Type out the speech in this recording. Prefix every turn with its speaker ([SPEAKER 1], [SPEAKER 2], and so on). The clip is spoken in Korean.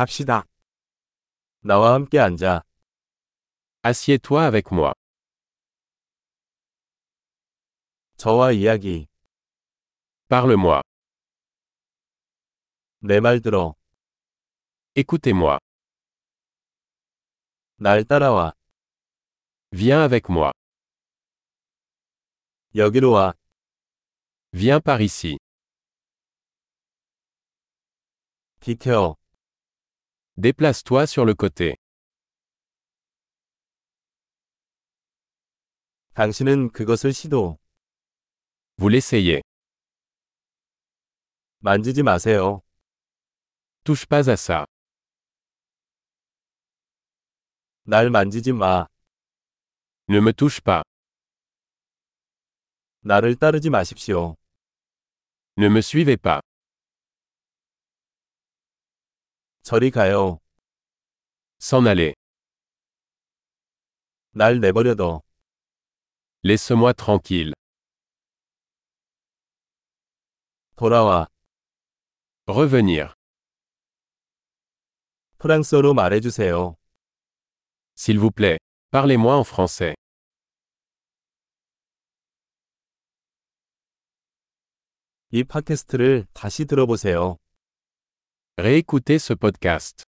[SPEAKER 1] 갑시다. 나와 함께 앉아.
[SPEAKER 2] Assieds-toi avec moi.
[SPEAKER 1] 저와 이야기.
[SPEAKER 2] Parle-moi.
[SPEAKER 1] 내 말 들어.
[SPEAKER 2] Écoutez-moi.
[SPEAKER 1] 날 따라와.
[SPEAKER 2] Viens avec moi.
[SPEAKER 1] 여기로 와.
[SPEAKER 2] Viens par ici.
[SPEAKER 1] 비켜.
[SPEAKER 2] Déplace-toi sur le côté.
[SPEAKER 1] 당신은 그것을 시도.
[SPEAKER 2] Vous l'essayez.
[SPEAKER 1] 만지지 마세요.
[SPEAKER 2] Touche pas à ça.
[SPEAKER 1] 날 만지지 마.
[SPEAKER 2] Ne me touche pas.
[SPEAKER 1] 나를 따르지 마십시오.
[SPEAKER 2] Ne me suivez pas.
[SPEAKER 1] 저리 가요.
[SPEAKER 2] S'en aller.
[SPEAKER 1] 날 내버려둬.
[SPEAKER 2] Laisse-moi tranquille.
[SPEAKER 1] 돌아와.
[SPEAKER 2] Revenir.
[SPEAKER 1] 프랑스어로 말해주세요.
[SPEAKER 2] S'il vous plaît. Parlez-moi en français.
[SPEAKER 1] 이 팟캐스트를 다시 들어보세요.
[SPEAKER 2] Réécoutez ce podcast.